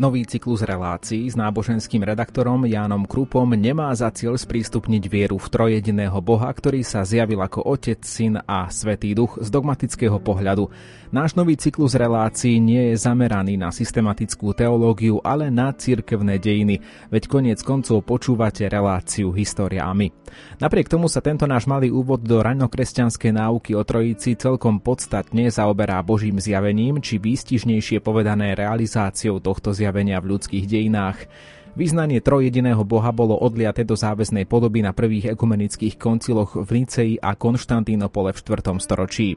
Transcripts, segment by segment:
Nový cyklus relácií s náboženským redaktorom Jánom Krupom nemá za cieľ sprístupniť vieru v trojediného Boha, ktorý sa zjavil ako Otec, Syn a Svetý Duch z dogmatického pohľadu. Náš nový cyklus relácií nie je zameraný na systematickú teológiu, ale na cirkevné dejiny, veď koniec koncov počúvate reláciu História a my. Napriek tomu sa tento náš malý úvod do raňokresťanskej náuky o Trojici celkom podstatne zaoberá Božím zjavením, či výstižnejšie povedané realizáciou tohto zjavenia zjavenia v ľudských dejinách. Vyznanie trojediného Boha bolo odliaté do záväznej podoby na prvých ekumenických konciloch v Nicei a Konštantínopole v 4. storočí.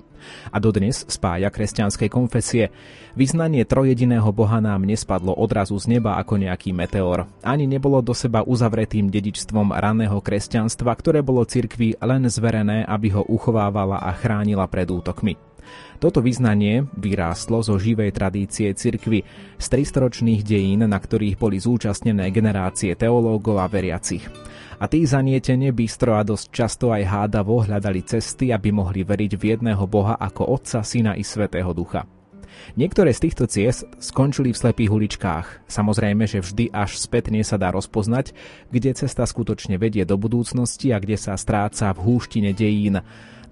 A dodnes spája kresťanskej konfesie. Vyznanie trojediného Boha nám nespadlo odrazu z neba ako nejaký meteor. Ani nebolo do seba uzavretým dedičstvom raného kresťanstva, ktoré bolo cirkvi len zverené, aby ho uchovávala a chránila pred útokmi. Toto vyznanie vyrástlo zo živej tradície cirkvy z 300-ročných dejín, na ktorých boli zúčastnené generácie teológov a veriacich. A tí zanietene bystro a dosť často aj hádavo hľadali cesty, aby mohli veriť v jedného Boha ako Otca, Syna i Svetého Ducha. Niektoré z týchto ciest skončili v slepých uličkách. Samozrejme, že vždy až spätne sa dá rozpoznať, kde cesta skutočne vedie do budúcnosti a kde sa stráca v húštine dejín.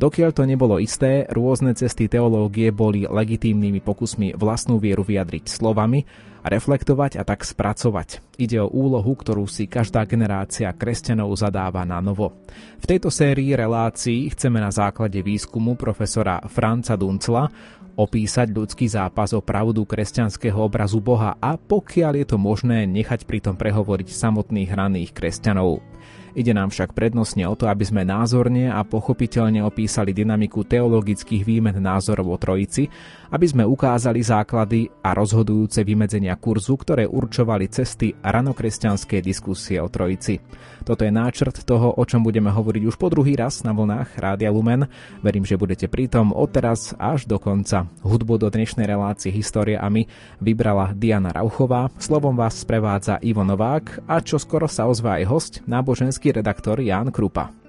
Dokiaľ to nebolo isté, rôzne cesty teológie boli legitímnymi pokusmi vlastnú vieru vyjadriť slovami reflektovať a tak spracovať. Ide o úlohu, ktorú si každá generácia kresťanov zadáva na novo. V tejto sérii relácií chceme na základe výskumu profesora Franca Duncla opísať ľudský zápas o pravdu kresťanského obrazu Boha a pokiaľ je to možné, nechať pritom prehovoriť samotných hraných kresťanov. Ide nám však prednostne o to, aby sme názorne a pochopiteľne opísali dynamiku teologických výmen názorov o Trojici, aby sme ukázali základy a rozhodujúce vymedzenia kurzu, ktoré určovali cesty ranokresťanskej diskusie o Trojici. Toto je náčrt toho, o čom budeme hovoriť už po druhý raz na vlnách Rádia Lumen. Verím, že budete pritom odteraz až do konca. Hudbu do dnešnej relácie História a my vybrala Diana Rauchová, slovom vás sprevádza Ivo Novák a čo skoro sa ozve aj host, náboženský slovenský redaktor Ján Krupa.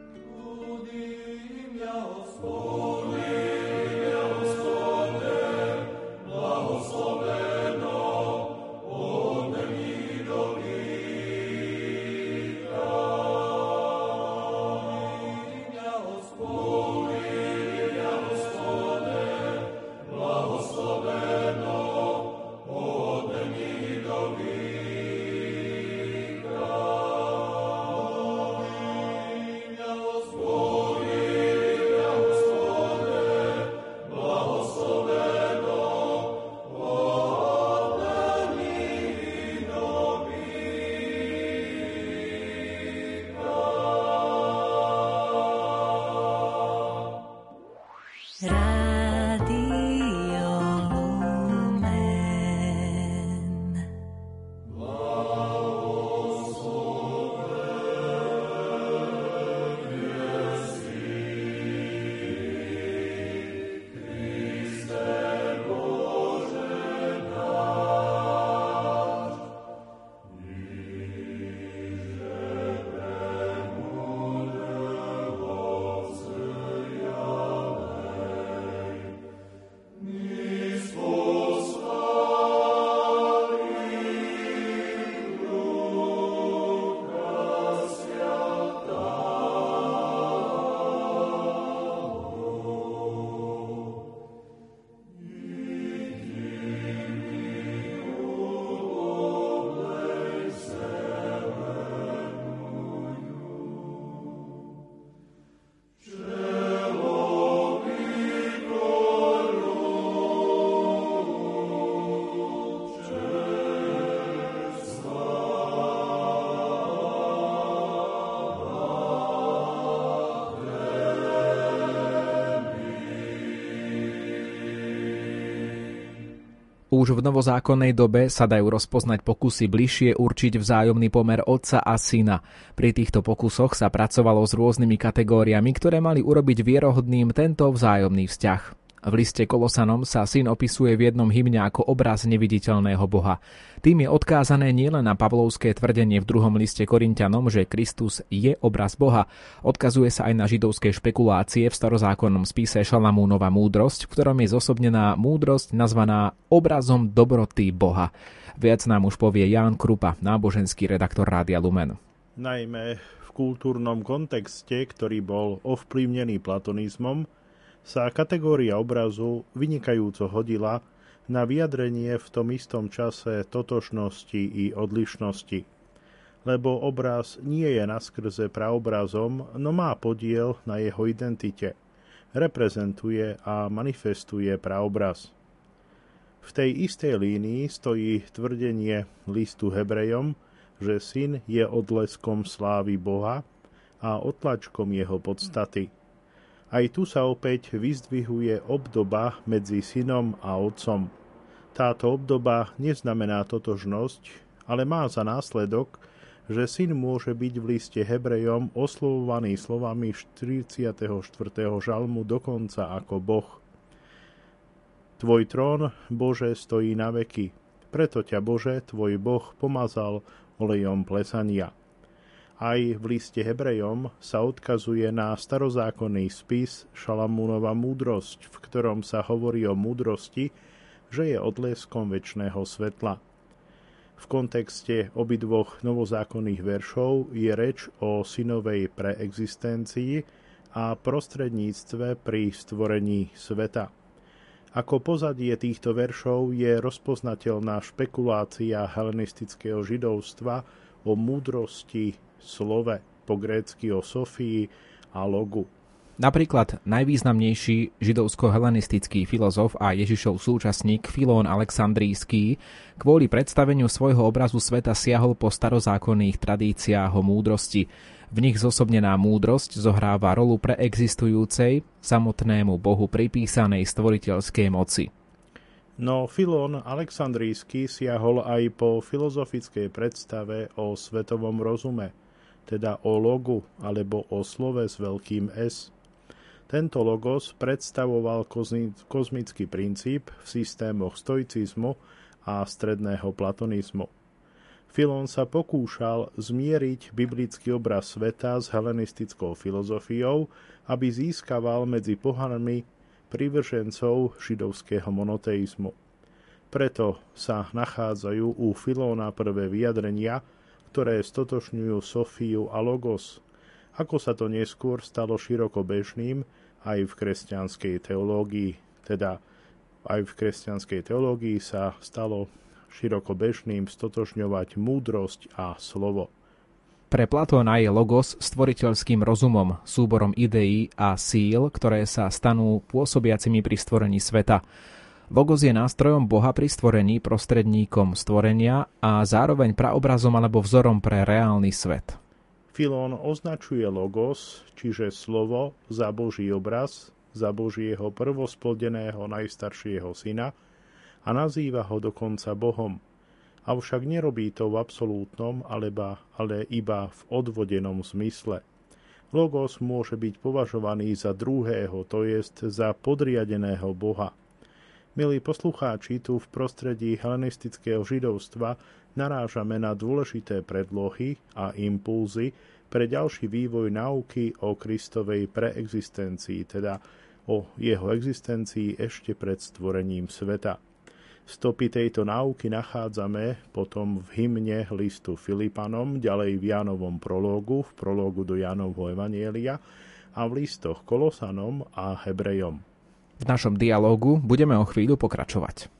V novozákonnej dobe sa dajú rozpoznať pokusy bližšie určiť vzájomný pomer otca a syna. Pri týchto pokusoch sa pracovalo s rôznymi kategóriami, ktoré mali urobiť vierohodným tento vzájomný vzťah. V liste Kolosanom sa syn opisuje v jednom hymne ako obraz neviditeľného Boha. Tým je odkázané nielen na Pavlovské tvrdenie v druhom liste Korintianom, že Kristus je obraz Boha, odkazuje sa aj na židovské špekulácie v starozákonnom spise Šalamúnova múdrosť, v ktorom je zosobnená múdrosť nazvaná obrazom dobroty Boha. Viac nám už povie Ján Krupa, náboženský redaktor Rádia Lumen. Najmä v kultúrnom kontexte, ktorý bol ovplyvnený platonizmom, sa kategória obrazu vynikajúco hodila na vyjadrenie v tom istom čase totožnosti i odlišnosti. Lebo obraz nie je naskrze praobrazom, no má podiel na jeho identite. Reprezentuje a manifestuje praobraz. V tej istej línii stojí tvrdenie listu Hebrejom, že syn je odleskom slávy Boha a otlačkom jeho podstaty – aj tu sa opäť vyzdvihuje obdoba medzi synom a otcom. Táto obdoba neznamená totožnosť, ale má za následok, že syn môže byť v liste Hebrejom oslovovaný slovami 44. žalmu dokonca ako Boh. Tvoj trón, Bože, stojí na veky, preto ťa, Bože, tvoj Boh pomazal olejom plesania. Aj v liste Hebrejom sa odkazuje na starozákonný spis Šalamúnova múdrosť, v ktorom sa hovorí o múdrosti, že je odleskom väčšného svetla. V kontexte obidvoch novozákonných veršov je reč o synovej preexistencii a prostredníctve pri stvorení sveta. Ako pozadie týchto veršov je rozpoznateľná špekulácia helenistického židovstva o múdrosti slove, po grécky o Sofii a logu. Napríklad najvýznamnejší židovsko-helenistický filozof a Ježišov súčasník Filón Aleksandrijský kvôli predstaveniu svojho obrazu sveta siahol po starozákonných tradíciách o múdrosti. V nich zosobnená múdrosť zohráva rolu pre existujúcej, samotnému Bohu pripísanej stvoriteľskej moci. No Filón Aleksandrijský siahol aj po filozofickej predstave o svetovom rozume – teda o logu alebo o slove s veľkým S. Tento logos predstavoval kozmický princíp v systémoch stoicizmu a stredného platonizmu. Filon sa pokúšal zmieriť biblický obraz sveta s helenistickou filozofiou, aby získaval medzi pohanmi privržencov židovského monoteizmu. Preto sa nachádzajú u Filóna prvé vyjadrenia, ktoré stotočňujú Sofiu a Logos, ako sa to neskôr stalo široko bežným aj v kresťanskej teológii, teda aj v kresťanskej teológii sa stalo široko bežným stotočňovať múdrosť a slovo. Pre Platóna je logos stvoriteľským rozumom, súborom ideí a síl, ktoré sa stanú pôsobiacimi pri stvorení sveta. Logos je nástrojom Boha pri stvorení prostredníkom stvorenia a zároveň praobrazom alebo vzorom pre reálny svet. Filón označuje Logos, čiže slovo, za Boží obraz, za Božieho prvosplodeného najstaršieho syna a nazýva ho dokonca Bohom. Avšak nerobí to v absolútnom, alebo, ale iba v odvodenom zmysle. Logos môže byť považovaný za druhého, to jest za podriadeného Boha – Milí poslucháči, tu v prostredí helenistického židovstva narážame na dôležité predlohy a impulzy pre ďalší vývoj náuky o Kristovej preexistencii, teda o jeho existencii ešte pred stvorením sveta. Stopy tejto náuky nachádzame potom v hymne listu Filipanom, ďalej v Jánovom prológu, v prológu do Jánovho Evanielia a v listoch Kolosanom a Hebrejom. V našom dialógu budeme o chvíľu pokračovať.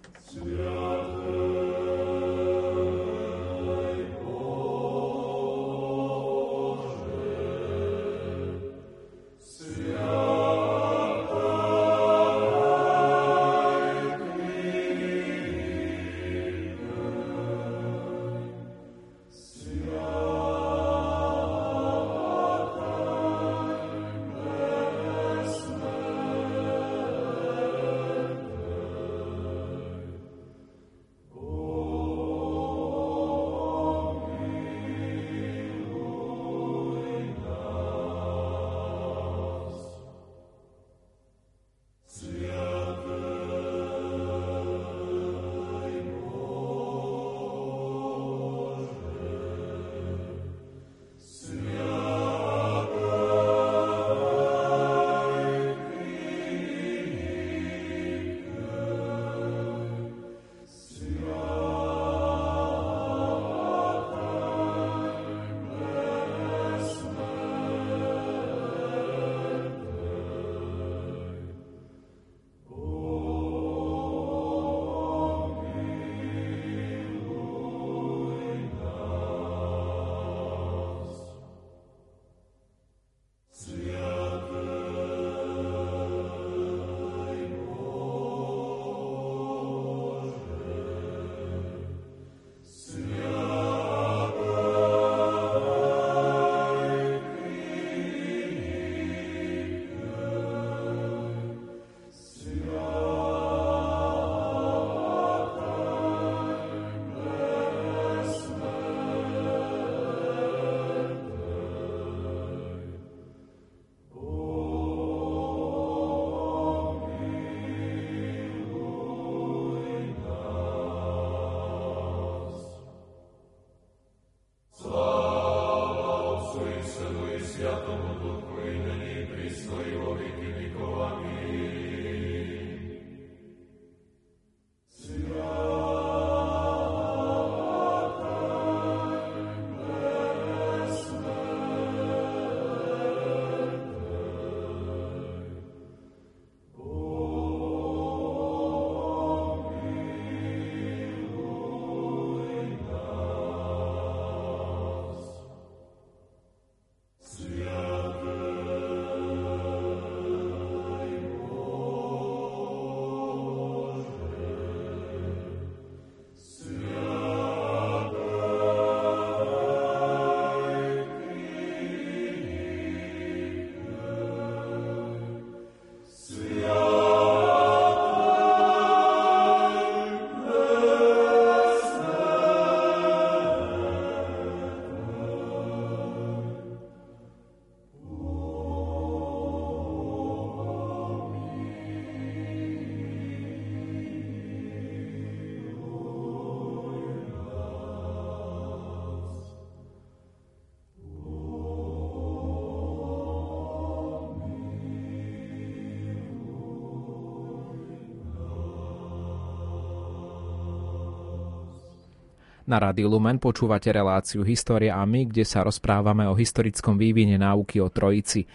Na Rádiu Lumen počúvate reláciu História a my, kde sa rozprávame o historickom vývine náuky o Trojici.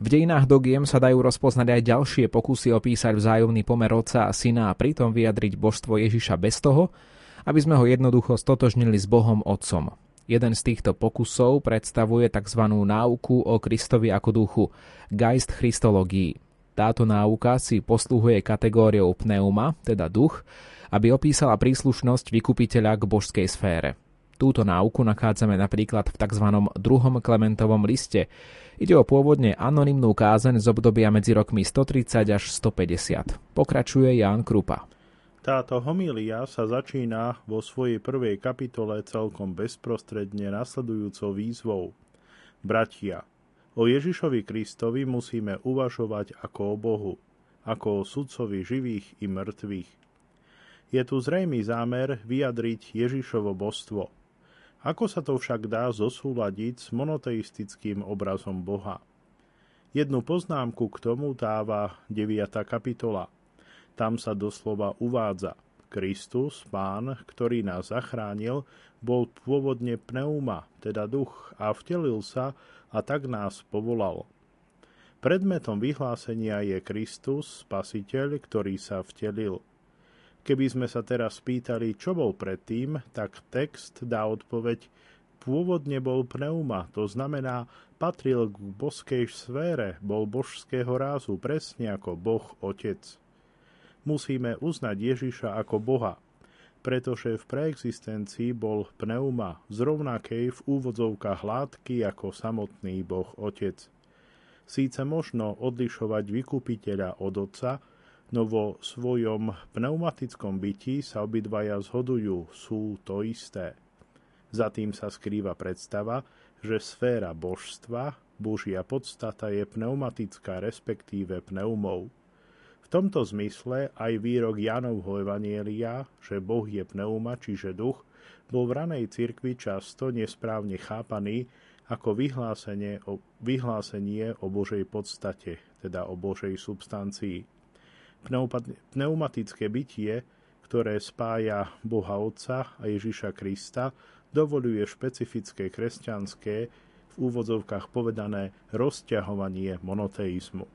V dejinách dogiem sa dajú rozpoznať aj ďalšie pokusy opísať vzájomný pomer otca a syna a pritom vyjadriť božstvo Ježiša bez toho, aby sme ho jednoducho stotožnili s Bohom Otcom. Jeden z týchto pokusov predstavuje tzv. náuku o Kristovi ako duchu, Geist Christologii. Táto náuka si posluhuje kategóriou pneuma, teda duch, aby opísala príslušnosť vykupiteľa k božskej sfére. Túto náuku nachádzame napríklad v tzv. druhom Klementovom liste. Ide o pôvodne anonymnú kázeň z obdobia medzi rokmi 130 až 150. Pokračuje Ján Krupa. Táto homília sa začína vo svojej prvej kapitole celkom bezprostredne nasledujúcou výzvou. Bratia, o Ježišovi Kristovi musíme uvažovať ako o Bohu, ako o sudcovi živých i mŕtvych. Je tu zrejmý zámer vyjadriť Ježišovo božstvo. Ako sa to však dá zosúľadiť s monoteistickým obrazom Boha? Jednu poznámku k tomu dáva 9. kapitola. Tam sa doslova uvádza Kristus, pán, ktorý nás zachránil, bol pôvodne pneuma, teda duch, a vtelil sa a tak nás povolal. Predmetom vyhlásenia je Kristus, spasiteľ, ktorý sa vtelil. Keby sme sa teraz spýtali, čo bol predtým, tak text dá odpoveď pôvodne bol pneuma, to znamená, patril k boskej sfére, bol božského rázu, presne ako Boh Otec. Musíme uznať Ježiša ako Boha, pretože v preexistencii bol pneuma z rovnakej v úvodzovkách látky ako samotný Boh Otec. Síce možno odlišovať vykupiteľa od Otca, no vo svojom pneumatickom byti sa obidvaja zhodujú, sú to isté. Za tým sa skrýva predstava, že sféra božstva, Božia podstata je pneumatická, respektíve pneumou. V tomto zmysle aj výrok Janovho Evanielia, že Boh je pneuma, čiže duch, bol v ranej cirkvi často nesprávne chápaný ako vyhlásenie o, vyhlásenie o Božej podstate, teda o Božej substancii pneumatické bytie, ktoré spája Boha Otca a Ježiša Krista, dovoluje špecifické kresťanské, v úvodzovkách povedané, rozťahovanie monoteizmu.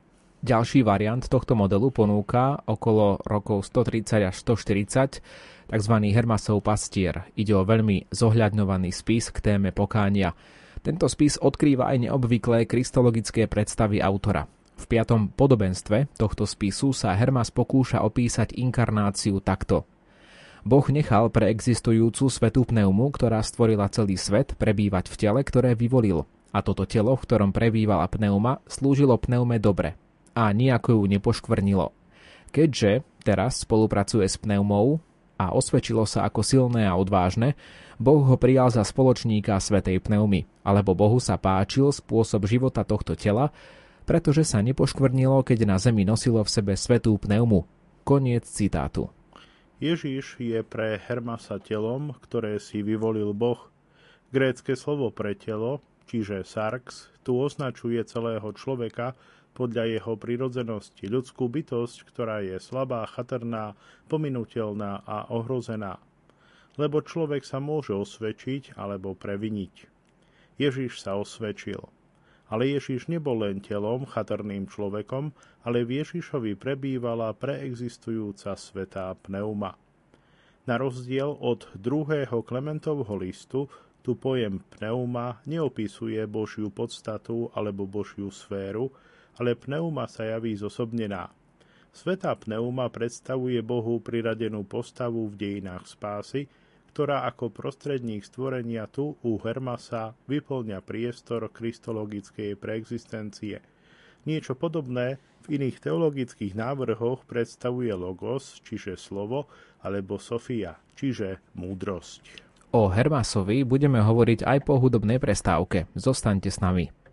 Ďalší variant tohto modelu ponúka okolo rokov 130 až 140 tzv. Hermasov pastier. Ide o veľmi zohľadňovaný spis k téme pokánia. Tento spis odkrýva aj neobvyklé kristologické predstavy autora. V piatom podobenstve tohto spisu sa Hermas pokúša opísať inkarnáciu takto. Boh nechal pre existujúcu svetú pneumu, ktorá stvorila celý svet, prebývať v tele, ktoré vyvolil. A toto telo, v ktorom prebývala pneuma, slúžilo pneume dobre a nejako ju nepoškvrnilo. Keďže teraz spolupracuje s pneumou a osvedčilo sa ako silné a odvážne, Boh ho prijal za spoločníka svetej pneumy, alebo Bohu sa páčil spôsob života tohto tela, pretože sa nepoškvrnilo, keď na zemi nosilo v sebe svetú pneumu. Koniec citátu. Ježíš je pre Hermasa telom, ktoré si vyvolil Boh. Grécke slovo pre telo, čiže sarx, tu označuje celého človeka podľa jeho prirodzenosti, ľudskú bytosť, ktorá je slabá, chatrná, pominutelná a ohrozená. Lebo človek sa môže osvedčiť alebo previniť. Ježiš sa osvedčil. Ale Ježiš nebol len telom, chatrným človekom, ale v Ježišovi prebývala preexistujúca svetá pneuma. Na rozdiel od druhého Klementovho listu, tu pojem pneuma neopisuje Božiu podstatu alebo Božiu sféru, ale pneuma sa javí zosobnená. Svetá pneuma predstavuje Bohu priradenú postavu v dejinách spásy, ktorá ako prostredník stvorenia tu u Hermasa vyplňa priestor kristologickej preexistencie. Niečo podobné v iných teologických návrhoch predstavuje logos, čiže slovo, alebo sofia, čiže múdrosť. O Hermasovi budeme hovoriť aj po hudobnej prestávke. Zostaňte s nami.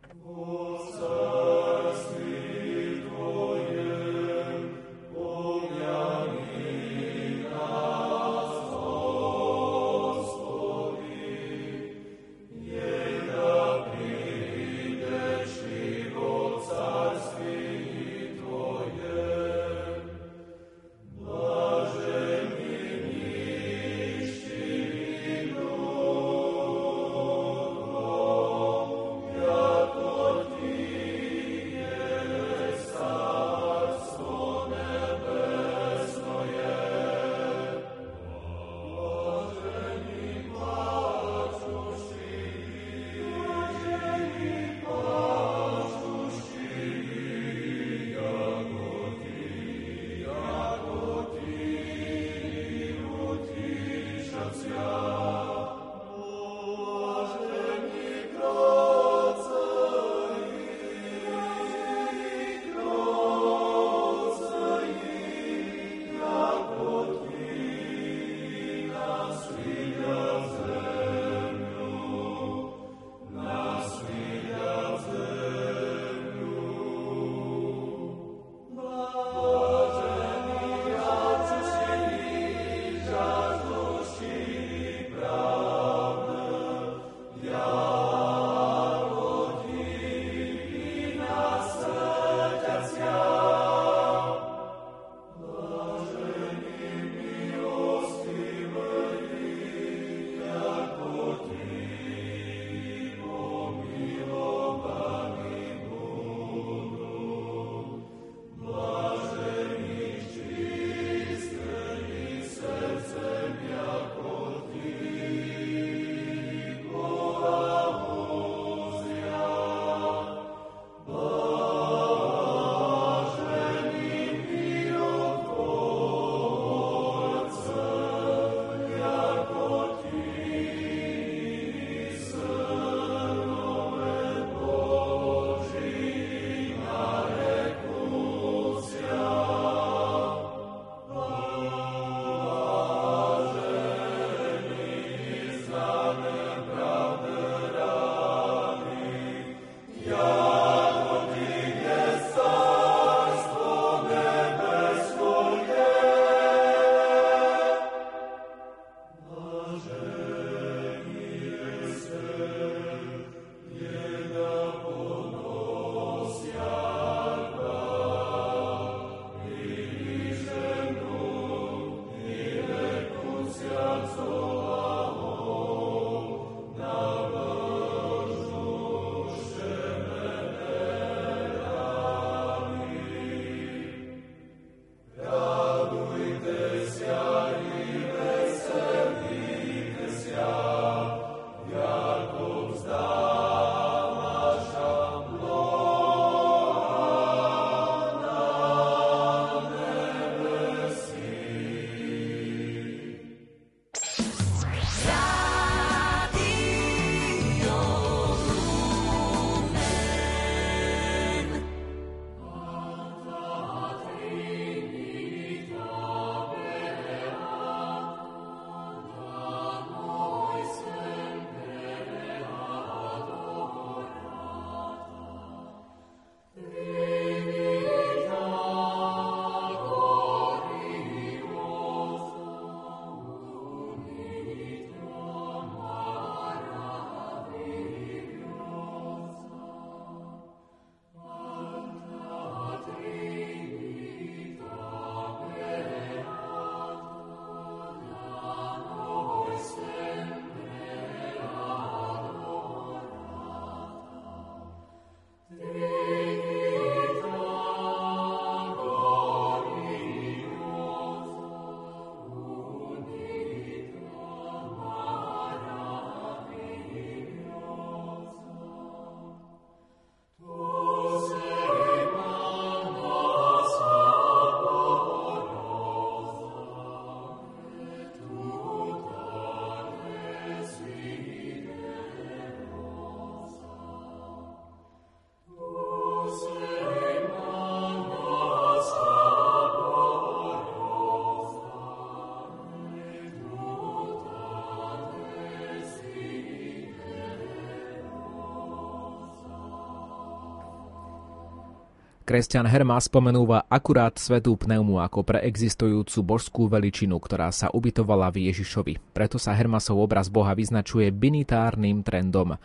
Kresťan Herma spomenúva akurát svetú pneumu ako preexistujúcu božskú veličinu, ktorá sa ubytovala v Ježišovi. Preto sa Hermasov obraz Boha vyznačuje binitárnym trendom.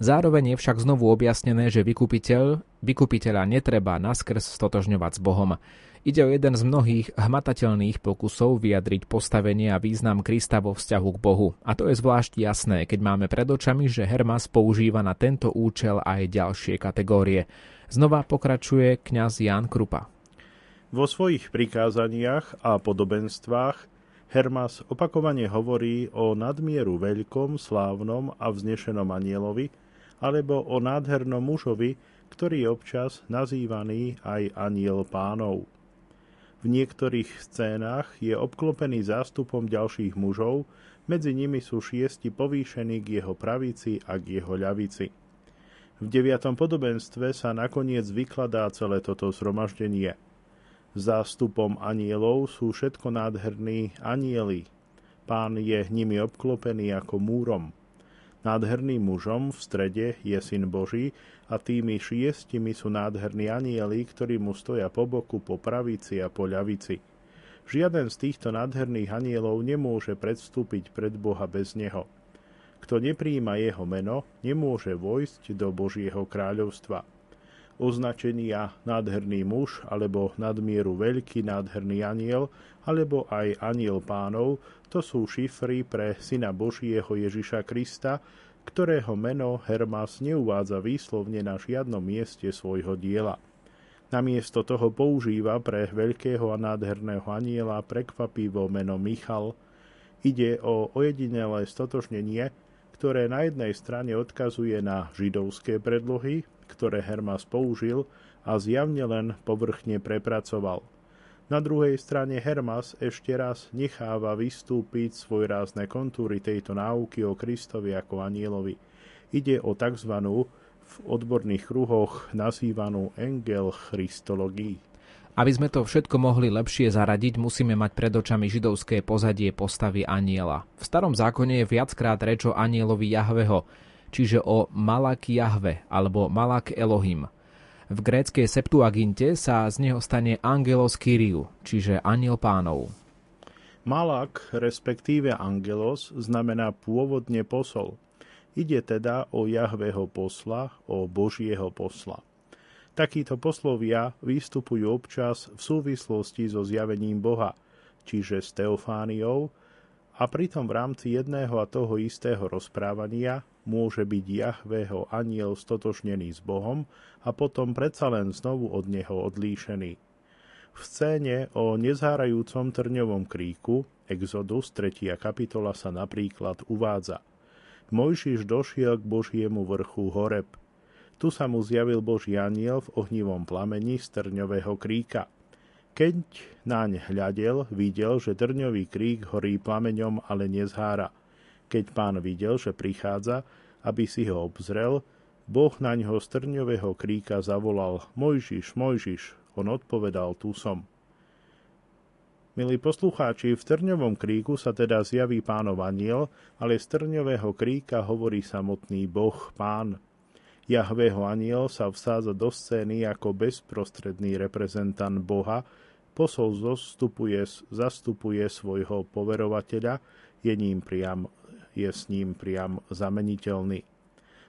Zároveň je však znovu objasnené, že vykupiteľ, vykupiteľa netreba naskrz stotožňovať s Bohom. Ide o jeden z mnohých hmatateľných pokusov vyjadriť postavenie a význam Krista vo vzťahu k Bohu. A to je zvlášť jasné, keď máme pred očami, že Hermas používa na tento účel aj ďalšie kategórie. Znova pokračuje kňaz Jan Krupa. Vo svojich prikázaniach a podobenstvách Hermas opakovane hovorí o nadmieru veľkom, slávnom a vznešenom anielovi, alebo o nádhernom mužovi, ktorý je občas nazývaný aj aniel pánov. V niektorých scénách je obklopený zástupom ďalších mužov, medzi nimi sú šiesti povýšení k jeho pravici a k jeho ľavici. V deviatom podobenstve sa nakoniec vykladá celé toto zhromaždenie. Zástupom anielov sú všetko nádherní anieli. Pán je nimi obklopený ako múrom. Nádherným mužom v strede je syn Boží a tými šiestimi sú nádherní anieli, ktorí mu stoja po boku, po pravici a po ľavici. Žiaden z týchto nádherných anielov nemôže predstúpiť pred Boha bez neho. Kto nepríjima jeho meno, nemôže vojsť do Božieho kráľovstva. Označenia nádherný muž, alebo nadmieru veľký nádherný aniel, alebo aj aniel pánov, to sú šifry pre syna Božieho Ježiša Krista, ktorého meno Hermas neuvádza výslovne na žiadnom mieste svojho diela – Namiesto toho používa pre veľkého a nádherného aniela prekvapivo meno Michal. Ide o ojedinelé stotožnenie, ktoré na jednej strane odkazuje na židovské predlohy, ktoré Hermas použil a zjavne len povrchne prepracoval. Na druhej strane Hermas ešte raz necháva vystúpiť svojrázne kontúry tejto náuky o Kristovi ako anielovi. Ide o tzv v odborných kruhoch nazývanú engel christologii. Aby sme to všetko mohli lepšie zaradiť, musíme mať pred očami židovské pozadie postavy aniela. V starom zákone je viackrát reč o anielovi Jahveho, čiže o Malak Jahve alebo Malak Elohim. V gréckej Septuaginte sa z neho stane Angelos Kyriu, čiže aniel pánov. Malak, respektíve Angelos, znamená pôvodne posol – Ide teda o Jahveho posla, o Božieho posla. Takíto poslovia vystupujú občas v súvislosti so zjavením Boha, čiže s Teofániou, a pritom v rámci jedného a toho istého rozprávania môže byť Jahveho aniel stotožnený s Bohom a potom predsa len znovu od neho odlíšený. V scéne o nezhárajúcom trňovom kríku Exodus 3. kapitola sa napríklad uvádza – Mojžiš došiel k Božiemu vrchu Horeb. Tu sa mu zjavil Boží aniel v ohnivom plameni z trňového kríka. Keď naň hľadel, videl, že trňový krík horí plameňom, ale nezhára. Keď pán videl, že prichádza, aby si ho obzrel, Boh na ňo z trňového kríka zavolal Mojžiš, Mojžiš. On odpovedal, tu som. Milí poslucháči, v Trňovom kríku sa teda zjaví pánov aniel, ale z Trňového kríka hovorí samotný Boh, pán. Jahvého aniel sa vsádza do scény ako bezprostredný reprezentant Boha, posol zostupuje, zastupuje svojho poverovateľa, je, ním priam, je s ním priam zameniteľný.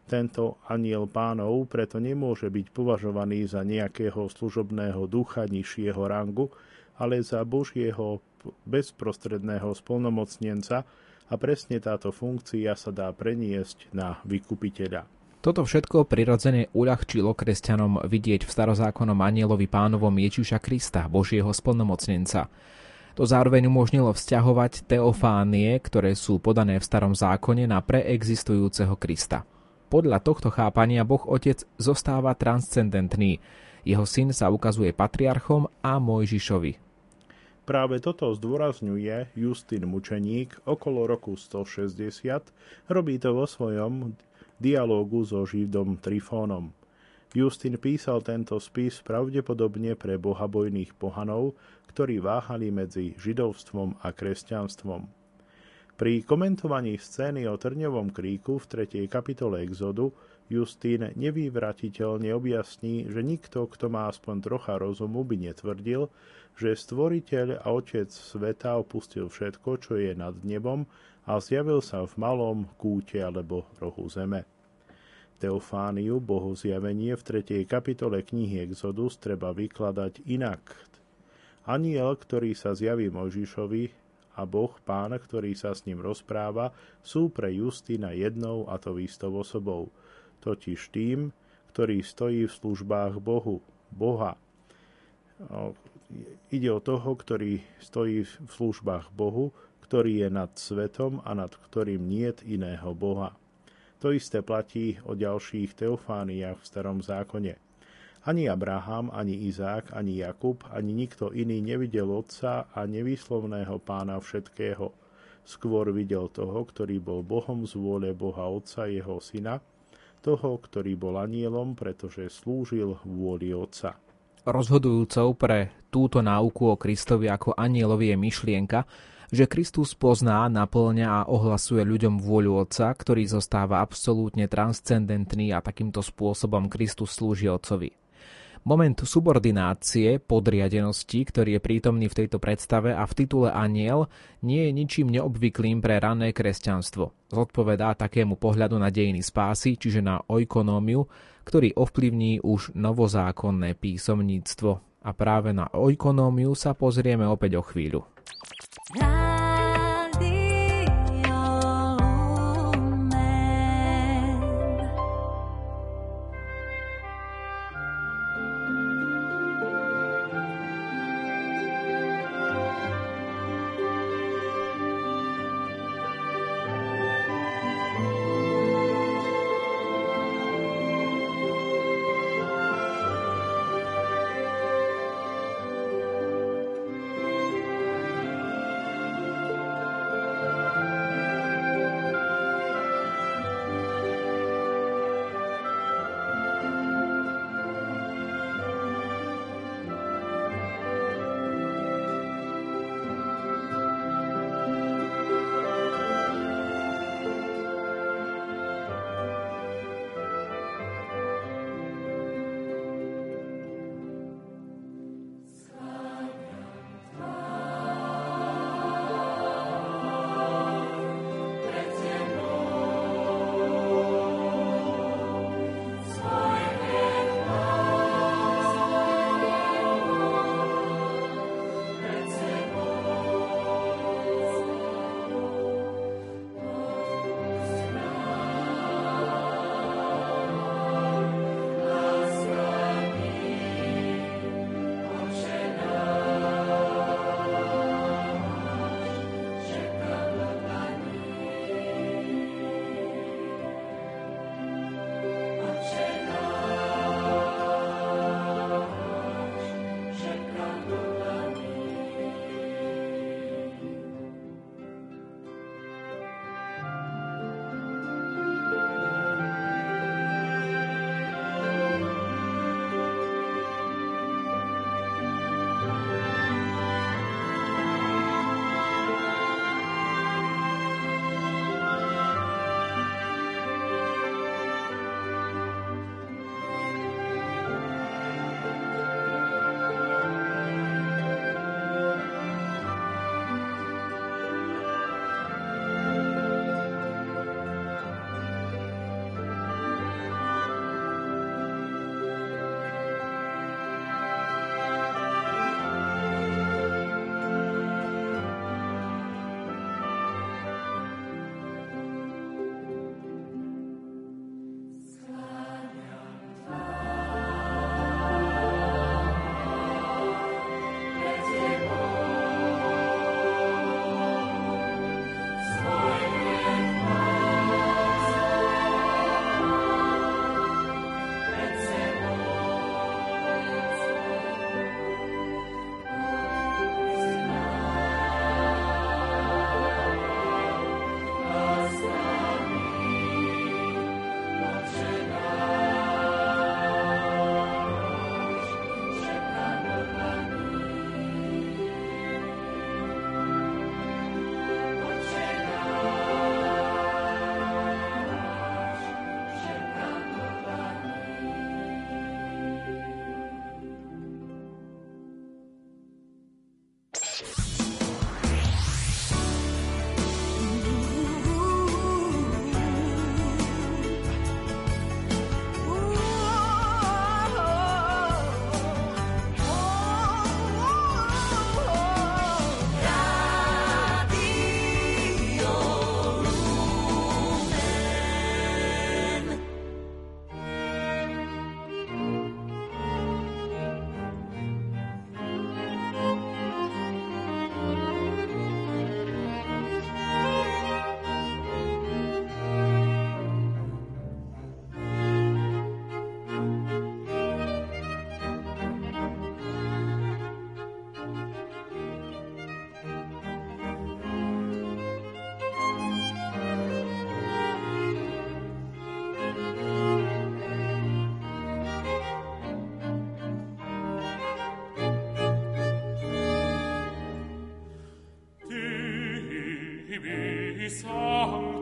Tento aniel pánov preto nemôže byť považovaný za nejakého služobného ducha nižšieho rangu, ale za Božieho bezprostredného spolnomocnenca a presne táto funkcia sa dá preniesť na vykupiteľa. Toto všetko prirodzene uľahčilo kresťanom vidieť v starozákonnom anielovi pánovom Ježiša Krista, Božieho spolnomocnenca. To zároveň umožnilo vzťahovať teofánie, ktoré sú podané v starom zákone na preexistujúceho Krista. Podľa tohto chápania Boh Otec zostáva transcendentný. Jeho syn sa ukazuje patriarchom a Mojžišovi, Práve toto zdôrazňuje Justin Mučeník okolo roku 160, robí to vo svojom dialógu so Židom Trifónom. Justin písal tento spis pravdepodobne pre bohabojných pohanov, ktorí váhali medzi židovstvom a kresťanstvom. Pri komentovaní scény o Trňovom kríku v 3. kapitole Exodu Justín nevyvratiteľne objasní, že nikto, kto má aspoň trocha rozumu, by netvrdil, že stvoriteľ a otec sveta opustil všetko, čo je nad nebom a zjavil sa v malom kúte alebo rohu zeme. Teofániu, bohu zjavenie v 3. kapitole knihy Exodus treba vykladať inak. Aniel, ktorý sa zjaví Mojžišovi a Boh, pán, ktorý sa s ním rozpráva, sú pre Justina jednou a to istou osobou, totiž tým, ktorý stojí v službách Bohu, Boha, ide o toho, ktorý stojí v službách Bohu, ktorý je nad svetom a nad ktorým niet iného Boha. To isté platí o ďalších teofániách v starom zákone. Ani Abraham, ani Izák, ani Jakub, ani nikto iný nevidel Otca a nevýslovného pána všetkého. Skôr videl toho, ktorý bol Bohom z vôle Boha Otca jeho syna, toho, ktorý bol anielom, pretože slúžil vôli Otca. Rozhodujúcou pre túto náuku o Kristovi ako anielovi je myšlienka, že Kristus pozná, naplňa a ohlasuje ľuďom vôľu Otca, ktorý zostáva absolútne transcendentný a takýmto spôsobom Kristus slúži Otcovi. Moment subordinácie, podriadenosti, ktorý je prítomný v tejto predstave a v titule aniel, nie je ničím neobvyklým pre rané kresťanstvo. Zodpovedá takému pohľadu na dejiny spásy, čiže na oikonómiu, ktorý ovplyvní už novozákonné písomníctvo. A práve na oikonómiu sa pozrieme opäť o chvíľu. 啦 vivissam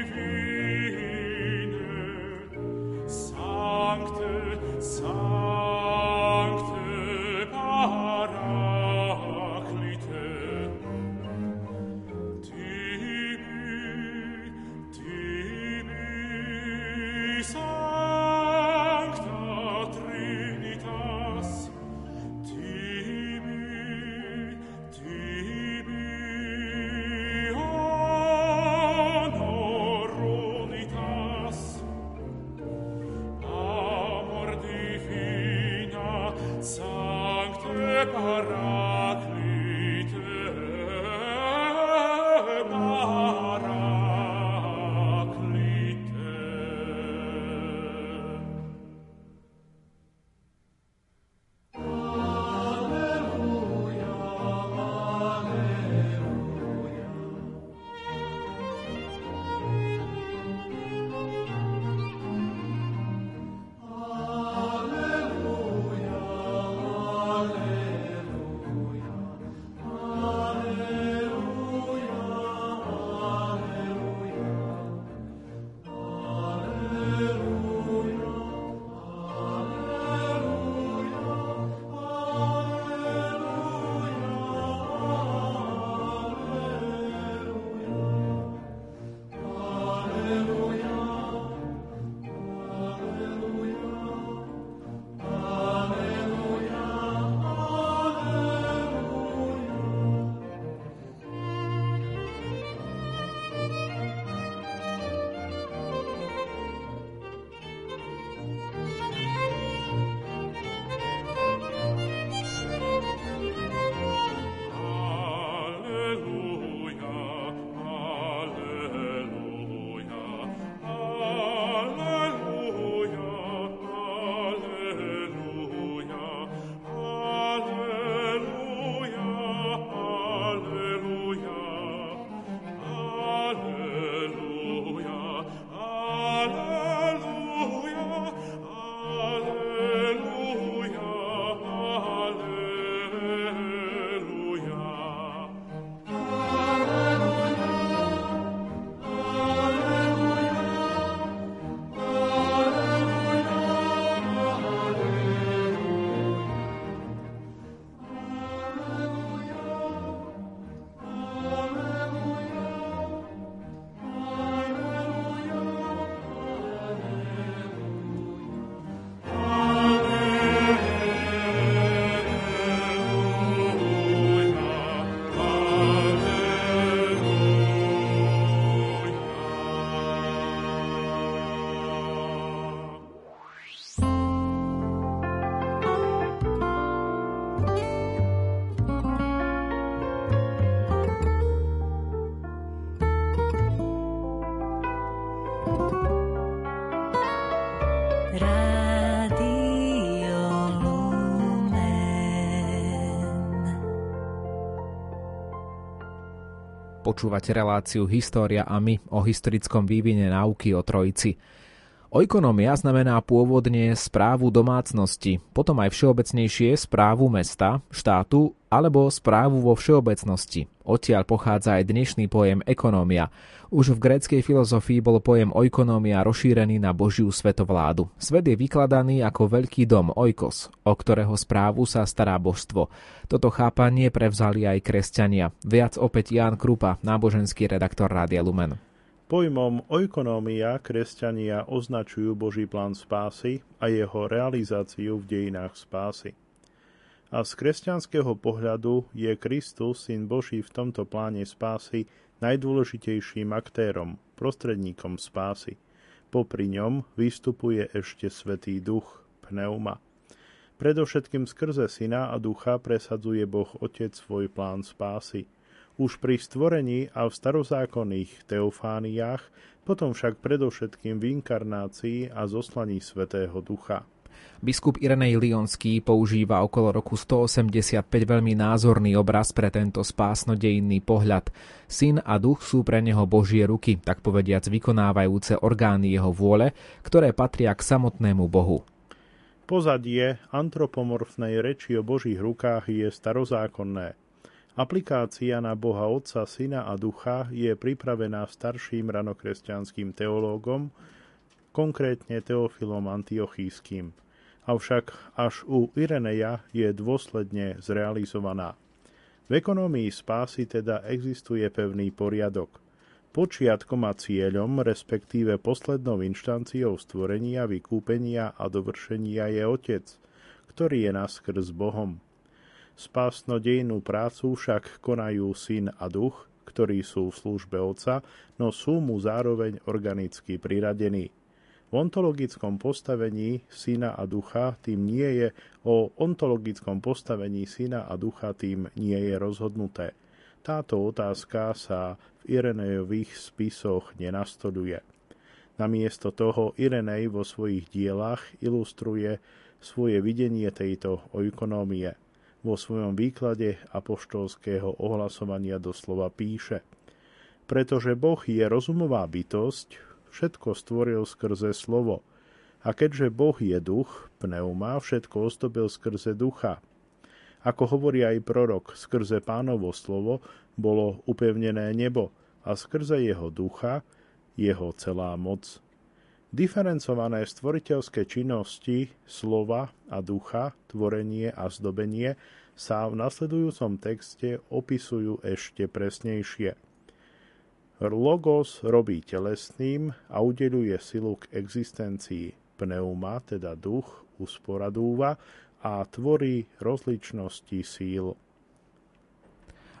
If you Počúvate reláciu História a my o historickom vývine náuky o Trojici. Oikonomia znamená pôvodne správu domácnosti, potom aj všeobecnejšie správu mesta, štátu alebo správu vo všeobecnosti. Odtiaľ pochádza aj dnešný pojem ekonómia. Už v gréckej filozofii bol pojem oikonomia rozšírený na Božiu svetovládu. Svet je vykladaný ako veľký dom oikos, o ktorého správu sa stará božstvo. Toto chápanie prevzali aj kresťania. Viac opäť Ján Krupa, náboženský redaktor Rádia Lumen. Pojmom oikonomia kresťania označujú Boží plán spásy a jeho realizáciu v dejinách spásy. A z kresťanského pohľadu je Kristus, Syn Boží v tomto pláne spásy najdôležitejším aktérom, prostredníkom spásy. Popri ňom vystupuje ešte Svetý Duch, pneuma. Predovšetkým skrze Syna a Ducha presadzuje Boh Otec svoj plán spásy – už pri stvorení a v starozákonných teofániách, potom však predovšetkým v inkarnácii a zoslaní Svetého Ducha. Biskup Irenej Lionský používa okolo roku 185 veľmi názorný obraz pre tento spásnodejný pohľad. Syn a duch sú pre neho Božie ruky, tak povediac vykonávajúce orgány jeho vôle, ktoré patria k samotnému Bohu. Pozadie antropomorfnej reči o Božích rukách je starozákonné. Aplikácia na Boha Otca, Syna a Ducha je pripravená starším ranokresťanským teológom, konkrétne Teofilom Antiochíským. Avšak až u Ireneja je dôsledne zrealizovaná. V ekonomii spásy teda existuje pevný poriadok. Počiatkom a cieľom, respektíve poslednou inštanciou stvorenia, vykúpenia a dovršenia je Otec, ktorý je naskrz Bohom. Spásnodejnú prácu však konajú syn a duch, ktorí sú v službe Otca, no sú mu zároveň organicky priradení. V ontologickom postavení syna a ducha tým nie je, o ontologickom postavení syna a ducha tým nie je rozhodnuté. Táto otázka sa v Irenejových spisoch nenastoluje. Namiesto toho Irenej vo svojich dielach ilustruje svoje videnie tejto oikonómie vo svojom výklade apoštolského ohlasovania doslova píše Pretože Boh je rozumová bytosť, všetko stvoril skrze slovo. A keďže Boh je duch, pneuma, všetko ostobil skrze ducha. Ako hovorí aj prorok, skrze pánovo slovo bolo upevnené nebo a skrze jeho ducha jeho celá moc. Diferencované stvoriteľské činnosti slova a ducha, tvorenie a zdobenie sa v nasledujúcom texte opisujú ešte presnejšie. Logos robí telesným a udeluje silu k existencii. Pneuma, teda duch, usporadúva a tvorí rozličnosti síl.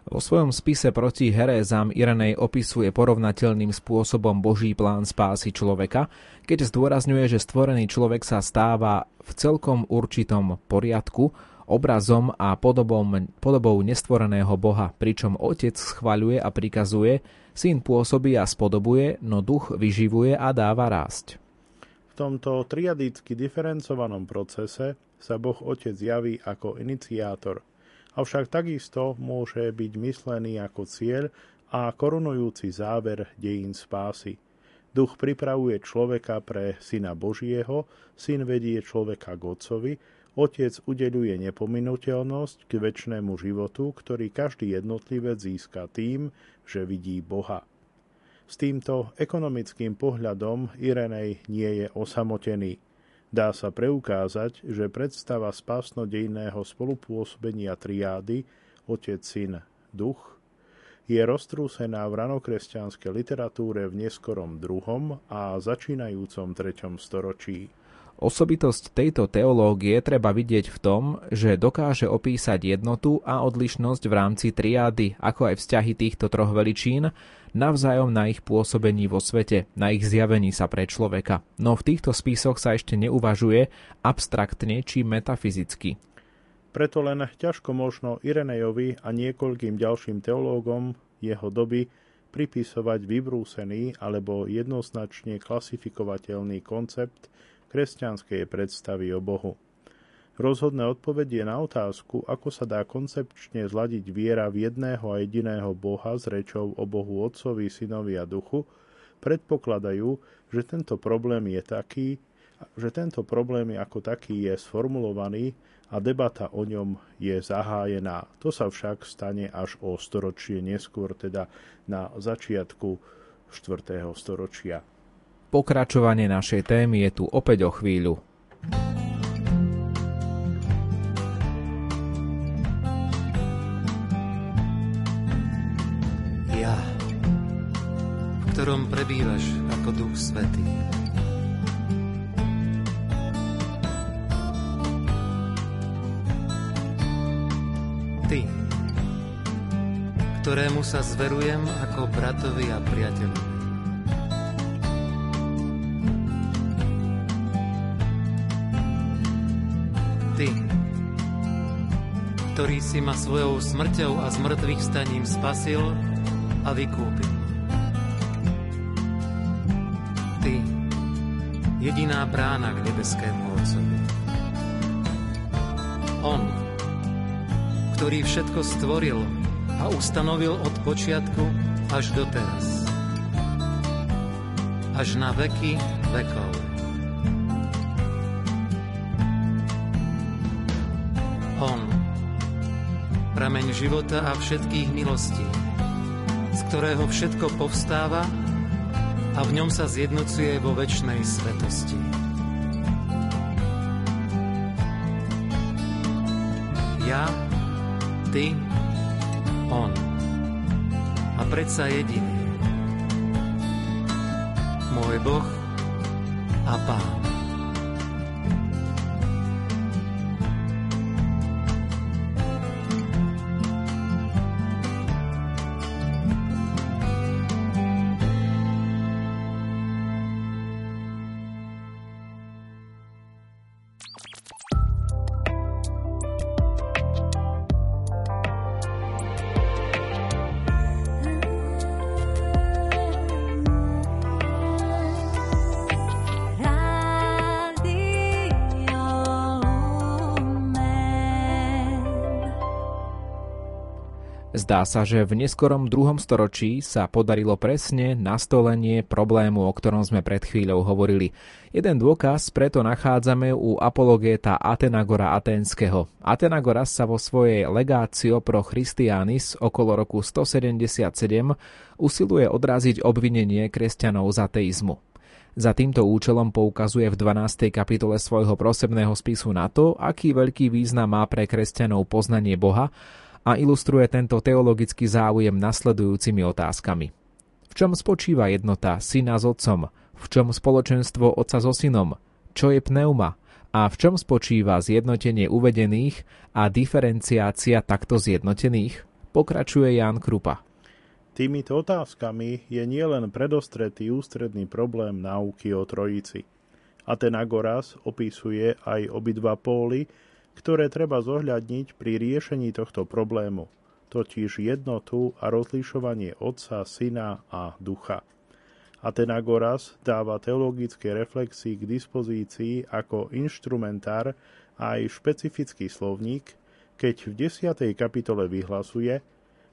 Vo svojom spise proti herézam Irenej opisuje porovnateľným spôsobom Boží plán spásy človeka, keď zdôrazňuje, že stvorený človek sa stáva v celkom určitom poriadku, obrazom a podobou, podobou nestvoreného Boha, pričom Otec schvaľuje a prikazuje, Syn pôsobí a spodobuje, no duch vyživuje a dáva rásť. V tomto triadicky diferencovanom procese sa Boh Otec javí ako iniciátor – avšak takisto môže byť myslený ako cieľ a korunujúci záver dejín spásy. Duch pripravuje človeka pre Syna Božieho, Syn vedie človeka k Otcovi, Otec udeluje nepominuteľnosť k väčšnému životu, ktorý každý jednotlivec získa tým, že vidí Boha. S týmto ekonomickým pohľadom Irenej nie je osamotený. Dá sa preukázať, že predstava spásnodejného spolupôsobenia triády Otec, Syn, Duch je roztrúsená v ranokresťanskej literatúre v neskorom druhom a začínajúcom treťom storočí. Osobitosť tejto teológie treba vidieť v tom, že dokáže opísať jednotu a odlišnosť v rámci triády, ako aj vzťahy týchto troch veličín, navzájom na ich pôsobení vo svete, na ich zjavení sa pre človeka. No v týchto spisoch sa ešte neuvažuje abstraktne či metafyzicky. Preto len ťažko možno Irenejovi a niekoľkým ďalším teológom jeho doby pripisovať vybrúsený alebo jednoznačne klasifikovateľný koncept kresťanskej predstavy o Bohu. Rozhodné odpovedie na otázku, ako sa dá koncepčne zladiť viera v jedného a jediného Boha s rečou o Bohu Otcovi, Synovi a Duchu, predpokladajú, že tento problém je taký, že tento problém ako taký je sformulovaný a debata o ňom je zahájená. To sa však stane až o storočie neskôr, teda na začiatku 4. storočia. Pokračovanie našej témy je tu opäť o chvíľu. Ja, v ktorom prebývaš ako Duch Svetý. Ty, ktorému sa zverujem ako bratovi a priateľovi. Ktorý si ma svojou smrťou a zmrtvých staním spasil a vykúpil. Ty, jediná brána k nebeskému Otcovi. On, ktorý všetko stvoril a ustanovil od počiatku až do teraz. Až na veky vekov. Prameň života a všetkých milostí, z ktorého všetko povstáva a v ňom sa zjednocuje vo väčšnej svetosti. Ja ty, on. A predsa jediný. Môj Boh a Pán. Zdá sa, že v neskorom druhom storočí sa podarilo presne nastolenie problému, o ktorom sme pred chvíľou hovorili. Jeden dôkaz preto nachádzame u apologéta Atenagora Aténskeho. Atenagoras sa vo svojej Legácio pro Christianis okolo roku 177 usiluje odraziť obvinenie kresťanov z ateizmu. Za týmto účelom poukazuje v 12. kapitole svojho prosebného spisu na to, aký veľký význam má pre kresťanov poznanie Boha a ilustruje tento teologický záujem nasledujúcimi otázkami. V čom spočíva jednota syna s otcom? V čom spoločenstvo otca so synom? Čo je pneuma? A v čom spočíva zjednotenie uvedených a diferenciácia takto zjednotených? Pokračuje Ján Krupa. Týmito otázkami je nielen predostretý ústredný problém náuky o trojici. Atenagoras opisuje aj obidva póly, ktoré treba zohľadniť pri riešení tohto problému, totiž jednotu a rozlišovanie Otca, Syna a Ducha. Atenagoras dáva teologické reflexii k dispozícii ako inštrumentár aj špecifický slovník, keď v 10. kapitole vyhlasuje,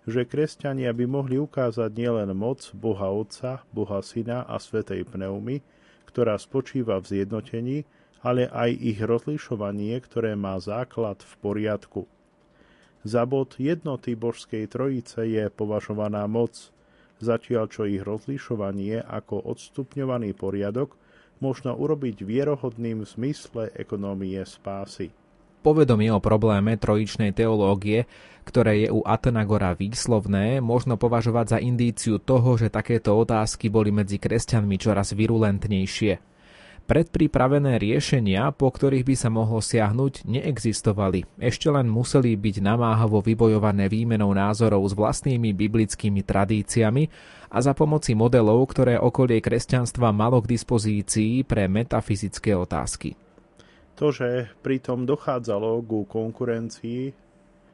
že kresťania by mohli ukázať nielen moc Boha Otca, Boha Syna a Svetej Pneumy, ktorá spočíva v zjednotení, ale aj ich rozlišovanie, ktoré má základ v poriadku. Za bod jednoty Božskej Trojice je považovaná moc, zatiaľ čo ich rozlišovanie ako odstupňovaný poriadok možno urobiť vierohodným v zmysle ekonómie spásy. Povedomie o probléme trojičnej teológie, ktoré je u Atenagora výslovné, možno považovať za indíciu toho, že takéto otázky boli medzi kresťanmi čoraz virulentnejšie. Predpripravené riešenia, po ktorých by sa mohlo siahnuť, neexistovali. Ešte len museli byť namáhavo vybojované výmenou názorov s vlastnými biblickými tradíciami a za pomoci modelov, ktoré okolie kresťanstva malo k dispozícii pre metafyzické otázky. To, že pritom dochádzalo ku konkurencii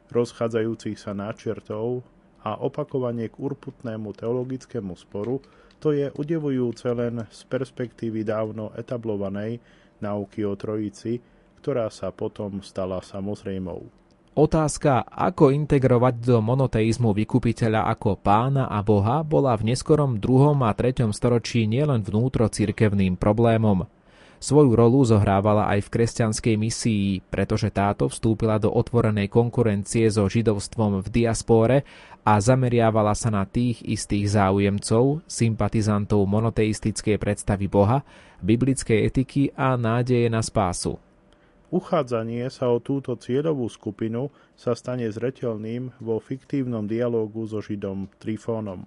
rozchádzajúcich sa náčertov a opakovanie k urputnému teologickému sporu, to je udevujúce len z perspektívy dávno etablovanej náuky o trojici, ktorá sa potom stala samozrejmou. Otázka, ako integrovať do monoteizmu vykupiteľa ako pána a boha, bola v neskorom 2. a 3. storočí nielen vnútro cirkevným problémom. Svoju rolu zohrávala aj v kresťanskej misii, pretože táto vstúpila do otvorenej konkurencie so židovstvom v diaspóre a zameriavala sa na tých istých záujemcov, sympatizantov monoteistickej predstavy Boha, biblickej etiky a nádeje na spásu. Uchádzanie sa o túto cieľovú skupinu sa stane zreteľným vo fiktívnom dialógu so Židom Trifónom.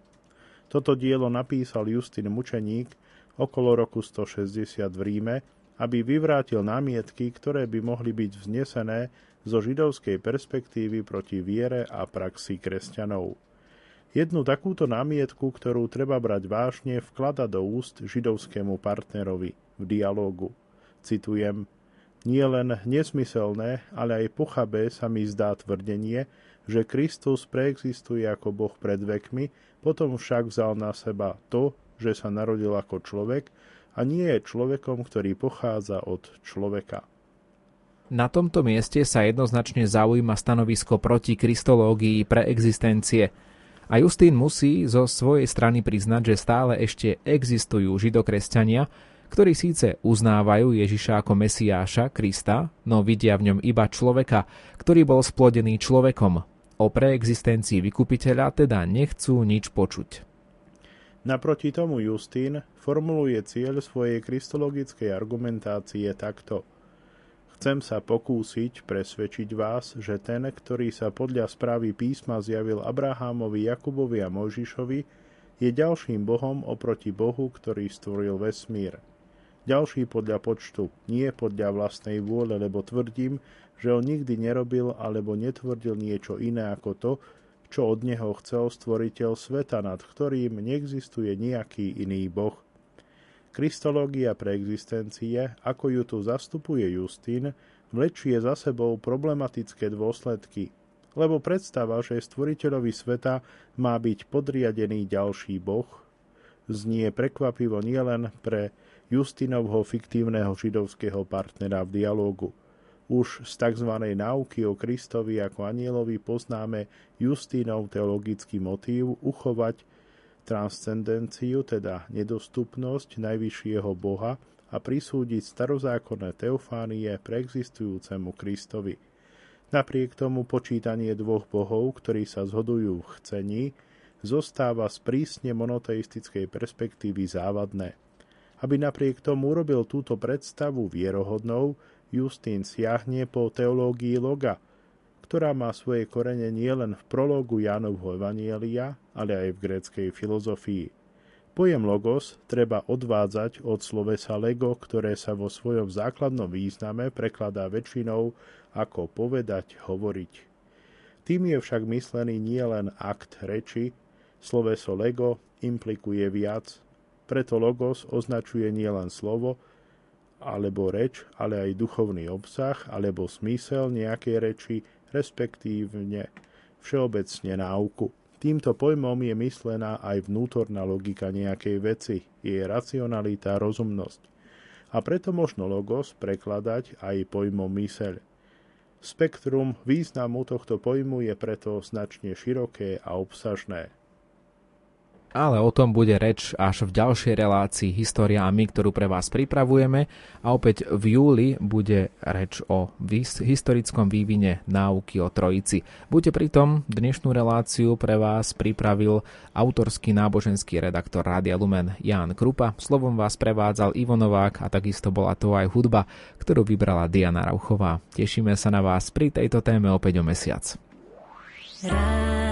Toto dielo napísal Justin Mučeník okolo roku 160 v Ríme, aby vyvrátil námietky, ktoré by mohli byť vznesené zo židovskej perspektívy proti viere a praxi kresťanov. Jednu takúto námietku, ktorú treba brať vážne, vklada do úst židovskému partnerovi v dialógu. Citujem, nie len nesmyselné, ale aj pochabé sa mi zdá tvrdenie, že Kristus preexistuje ako Boh pred vekmi, potom však vzal na seba to, že sa narodil ako človek a nie je človekom, ktorý pochádza od človeka. Na tomto mieste sa jednoznačne zaujíma stanovisko proti kristológii pre existencie. A Justín musí zo svojej strany priznať, že stále ešte existujú židokresťania, ktorí síce uznávajú Ježiša ako Mesiáša, Krista, no vidia v ňom iba človeka, ktorý bol splodený človekom. O preexistencii vykupiteľa teda nechcú nič počuť. Naproti tomu Justín formuluje cieľ svojej kristologickej argumentácie takto. Chcem sa pokúsiť presvedčiť vás, že ten, ktorý sa podľa správy písma zjavil Abrahámovi, Jakubovi a Mojžišovi, je ďalším Bohom oproti Bohu, ktorý stvoril vesmír ďalší podľa počtu, nie podľa vlastnej vôle, lebo tvrdím, že on nikdy nerobil alebo netvrdil niečo iné ako to, čo od neho chcel stvoriteľ sveta, nad ktorým neexistuje nejaký iný boh. Kristológia pre existencie, ako ju tu zastupuje Justín, vlečie za sebou problematické dôsledky, lebo predstava, že stvoriteľovi sveta má byť podriadený ďalší boh, znie prekvapivo nielen pre Justinovho fiktívneho židovského partnera v dialógu. Už z tzv. náuky o Kristovi ako anielovi poznáme Justínov teologický motív uchovať transcendenciu, teda nedostupnosť najvyššieho Boha a prisúdiť starozákonné teofánie preexistujúcemu Kristovi. Napriek tomu počítanie dvoch bohov, ktorí sa zhodujú v chcení, zostáva z prísne monoteistickej perspektívy závadné. Aby napriek tomu urobil túto predstavu vierohodnou, Justín siahne po teológii loga, ktorá má svoje korene nielen v prologu Jánovho Evanielia, ale aj v gréckej filozofii. Pojem logos treba odvádzať od slovesa lego, ktoré sa vo svojom základnom význame prekladá väčšinou ako povedať, hovoriť. Tým je však myslený nielen akt reči, sloveso lego implikuje viac, preto logos označuje nielen slovo alebo reč, ale aj duchovný obsah alebo smysel nejakej reči, respektívne všeobecne náuku. Týmto pojmom je myslená aj vnútorná logika nejakej veci, jej racionalita, rozumnosť. A preto možno logos prekladať aj pojmom myseľ. Spektrum významu tohto pojmu je preto značne široké a obsažné ale o tom bude reč až v ďalšej relácii História a my, ktorú pre vás pripravujeme a opäť v júli bude reč o historickom vývine náuky o Trojici. Buďte pritom, dnešnú reláciu pre vás pripravil autorský náboženský redaktor Rádia Lumen Ján Krupa. Slovom vás prevádzal Ivo Novák a takisto bola to aj hudba, ktorú vybrala Diana Rauchová. Tešíme sa na vás pri tejto téme opäť o mesiac. Rádio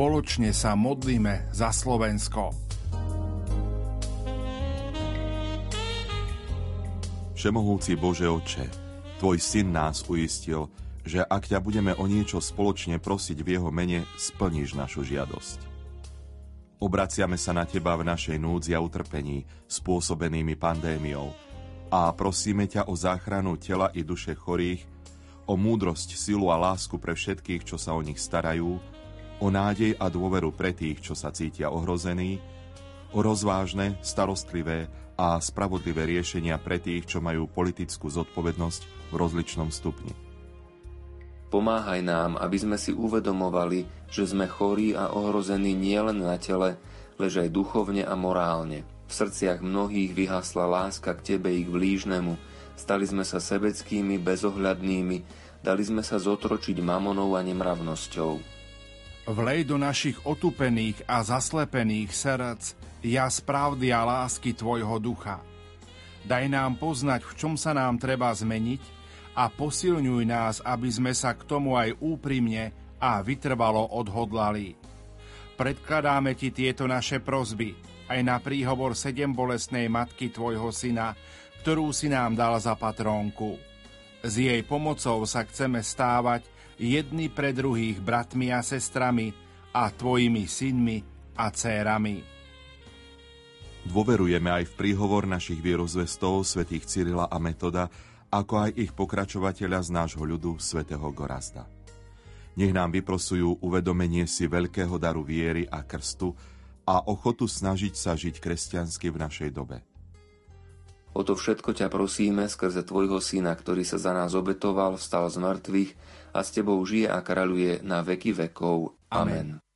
spoločne sa modlíme za Slovensko. Všemohúci Bože Oče, Tvoj syn nás uistil, že ak ťa budeme o niečo spoločne prosiť v jeho mene, splníš našu žiadosť. Obraciame sa na Teba v našej núdzi a utrpení, spôsobenými pandémiou, a prosíme ťa o záchranu tela i duše chorých, o múdrosť, silu a lásku pre všetkých, čo sa o nich starajú, o nádej a dôveru pre tých, čo sa cítia ohrození, o rozvážne, starostlivé a spravodlivé riešenia pre tých, čo majú politickú zodpovednosť v rozličnom stupni. Pomáhaj nám, aby sme si uvedomovali, že sme chorí a ohrození nielen na tele, lež aj duchovne a morálne. V srdciach mnohých vyhasla láska k Tebe i k blížnemu, stali sme sa sebeckými, bezohľadnými, dali sme sa zotročiť mamonou a nemravnosťou. Vlej do našich otupených a zaslepených srdc jas pravdy a lásky Tvojho ducha. Daj nám poznať, v čom sa nám treba zmeniť a posilňuj nás, aby sme sa k tomu aj úprimne a vytrvalo odhodlali. Predkladáme Ti tieto naše prozby, aj na príhovor sedem bolestnej matky tvojho syna, ktorú si nám dal za patrónku. S jej pomocou sa chceme stávať jedni pre druhých bratmi a sestrami a tvojimi synmi a cérami. Dôverujeme aj v príhovor našich vierozvestov svätých Cyrila a Metoda, ako aj ich pokračovateľa z nášho ľudu svätého Gorazda. Nech nám vyprosujú uvedomenie si veľkého daru viery a krstu, a ochotu snažiť sa žiť kresťansky v našej dobe. O to všetko ťa prosíme skrze Tvojho Syna, ktorý sa za nás obetoval, vstal z mŕtvych a s Tebou žije a kráľuje na veky vekov. Amen. Amen.